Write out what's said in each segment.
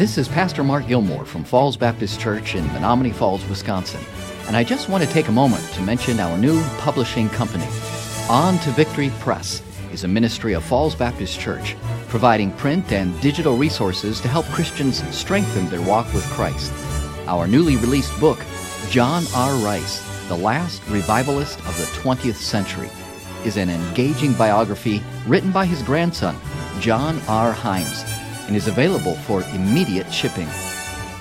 This is Pastor Mark Gilmore from Falls Baptist Church in Menomonee Falls, Wisconsin. And I just want to take a moment to mention our new publishing company. On to Victory Press is a ministry of Falls Baptist Church, providing print and digital resources to help Christians strengthen their walk with Christ. Our newly released book, John R. Rice, The Last Revivalist of the 20th Century, is an engaging biography written by his grandson, John R. Himes and is available for immediate shipping.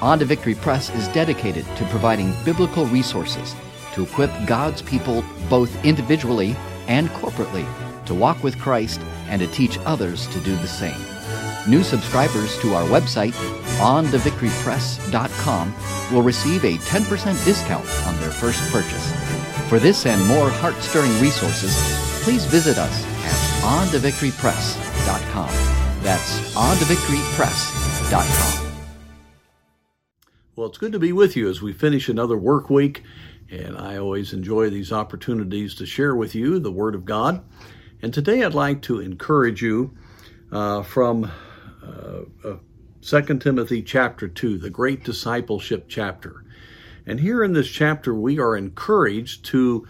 On to Victory Press is dedicated to providing biblical resources to equip God's people both individually and corporately to walk with Christ and to teach others to do the same. New subscribers to our website, ontovictorypress.com, will receive a 10% discount on their first purchase. For this and more heart-stirring resources, please visit us at ontovictorypress.com. That's ontovictorypress.com. Well, it's good to be with you as we finish another work week, and I always enjoy these opportunities to share with you the Word of God. And today I'd like to encourage you uh, from uh, uh, 2 Timothy chapter 2, the great discipleship chapter. And here in this chapter, we are encouraged to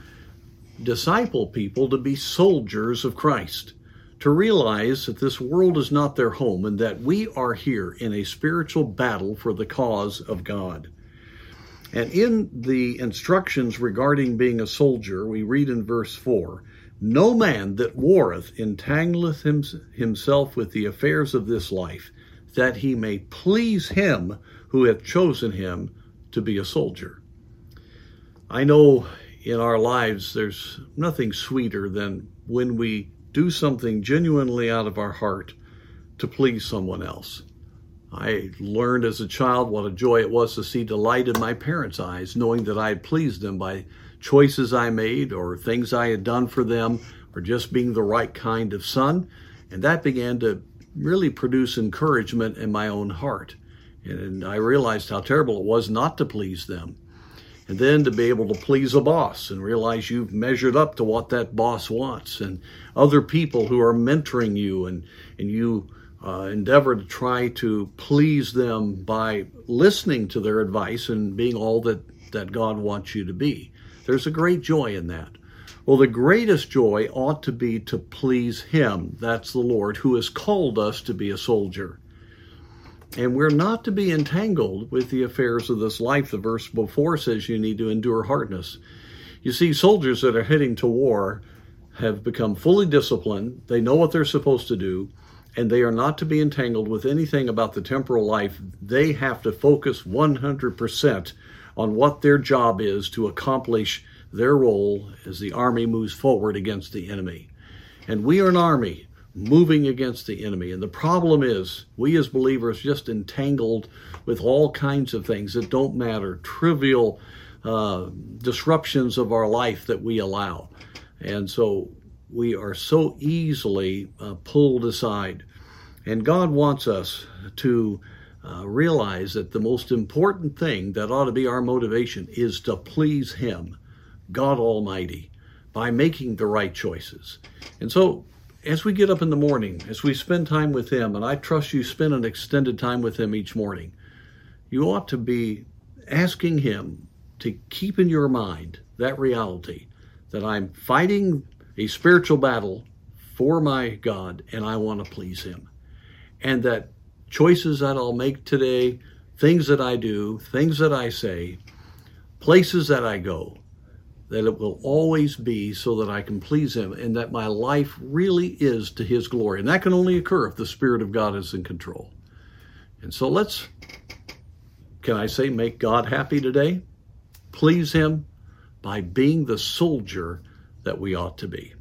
disciple people to be soldiers of Christ to realize that this world is not their home and that we are here in a spiritual battle for the cause of God. And in the instructions regarding being a soldier, we read in verse 4 No man that warreth entangleth himself with the affairs of this life, that he may please him who hath chosen him to be a soldier. I know in our lives there's nothing sweeter than when we do something genuinely out of our heart to please someone else. I learned as a child what a joy it was to see delight in my parents' eyes, knowing that I had pleased them by choices I made or things I had done for them or just being the right kind of son. And that began to really produce encouragement in my own heart. And I realized how terrible it was not to please them and then to be able to please a boss and realize you've measured up to what that boss wants and other people who are mentoring you and and you uh, endeavor to try to please them by listening to their advice and being all that that God wants you to be. There's a great joy in that. Well, the greatest joy ought to be to please Him. That's the Lord who has called us to be a soldier. And we're not to be entangled with the affairs of this life. The verse before says you need to endure hardness. You see, soldiers that are heading to war have become fully disciplined. They know what they're supposed to do, and they are not to be entangled with anything about the temporal life. They have to focus 100% on what their job is to accomplish their role as the army moves forward against the enemy. And we are an army moving against the enemy. And the problem is, we as believers just entangled with all kinds of things that don't matter, trivial uh, disruptions of our life that we allow. And so we are so easily uh, pulled aside. And God wants us to uh, realize that the most important thing that ought to be our motivation is to please Him, God Almighty, by making the right choices. And so as we get up in the morning, as we spend time with Him, and I trust you spend an extended time with Him each morning, you ought to be asking Him to keep in your mind that reality that I'm fighting a spiritual battle for my God and I want to please Him. And that choices that I'll make today, things that I do, things that I say, places that I go, that it will always be so that I can please Him and that my life really is to His glory. And that can only occur if the Spirit of God is in control. And so let's, can I say, make God happy today? Please Him by being the soldier that we ought to be.